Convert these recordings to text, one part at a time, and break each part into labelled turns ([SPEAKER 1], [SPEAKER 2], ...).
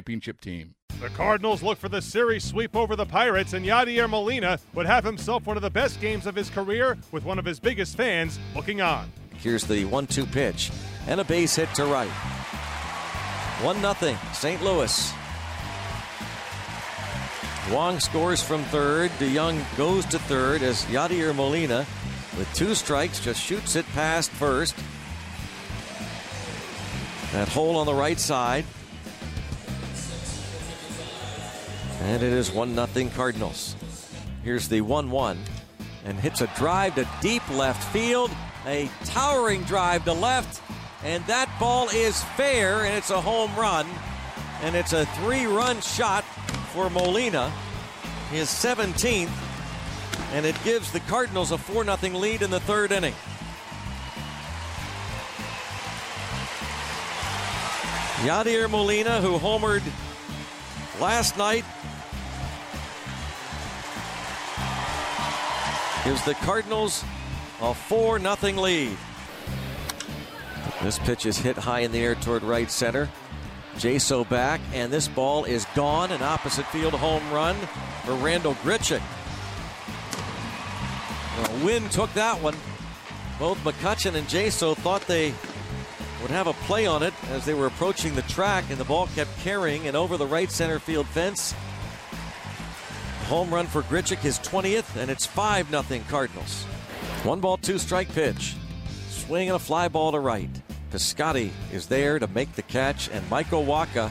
[SPEAKER 1] championship team.
[SPEAKER 2] The Cardinals look for the series sweep over the Pirates, and Yadier Molina would have himself one of the best games of his career with one of his biggest fans looking on.
[SPEAKER 3] Here's the 1 2 pitch and a base hit to right. 1 0, St. Louis. Wong scores from third. DeJong goes to third as Yadier Molina, with two strikes, just shoots it past first. That hole on the right side. And it is 1 0 Cardinals. Here's the 1 1 and hits a drive to deep left field. A towering drive to left. And that ball is fair, and it's a home run. And it's a three run shot for Molina, his 17th. And it gives the Cardinals a 4 0 lead in the third inning. Yadier Molina, who homered last night, gives the Cardinals a 4 0 lead. This pitch is hit high in the air toward right center. Jaso back, and this ball is gone. An opposite field home run for Randall Grichuk. The wind took that one. Both McCutchen and Jaso thought they would have a play on it as they were approaching the track, and the ball kept carrying and over the right center field fence. Home run for Grichuk, his 20th, and it's 5 0 Cardinals. One ball, two strike pitch. Swing and a fly ball to right. Piscotty is there to make the catch, and Michael Wacha,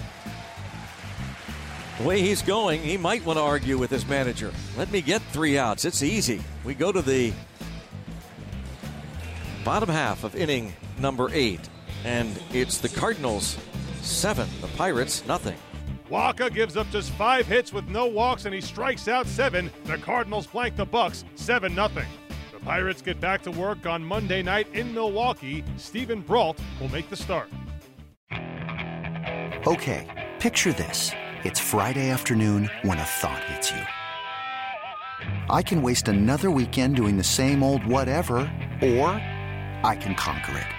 [SPEAKER 3] the way he's going, he might want to argue with his manager. Let me get three outs. It's easy. We go to the bottom half of inning number eight, and it's the Cardinals seven, the Pirates nothing.
[SPEAKER 2] Wacha gives up just five hits with no walks, and he strikes out seven. The Cardinals flank the Bucs 7 0. The Pirates get back to work on Monday night in Milwaukee. Steven Brault will make the start.
[SPEAKER 4] Okay, picture this. It's Friday afternoon when a thought hits you. I can waste another weekend doing the same old whatever, or I can conquer it.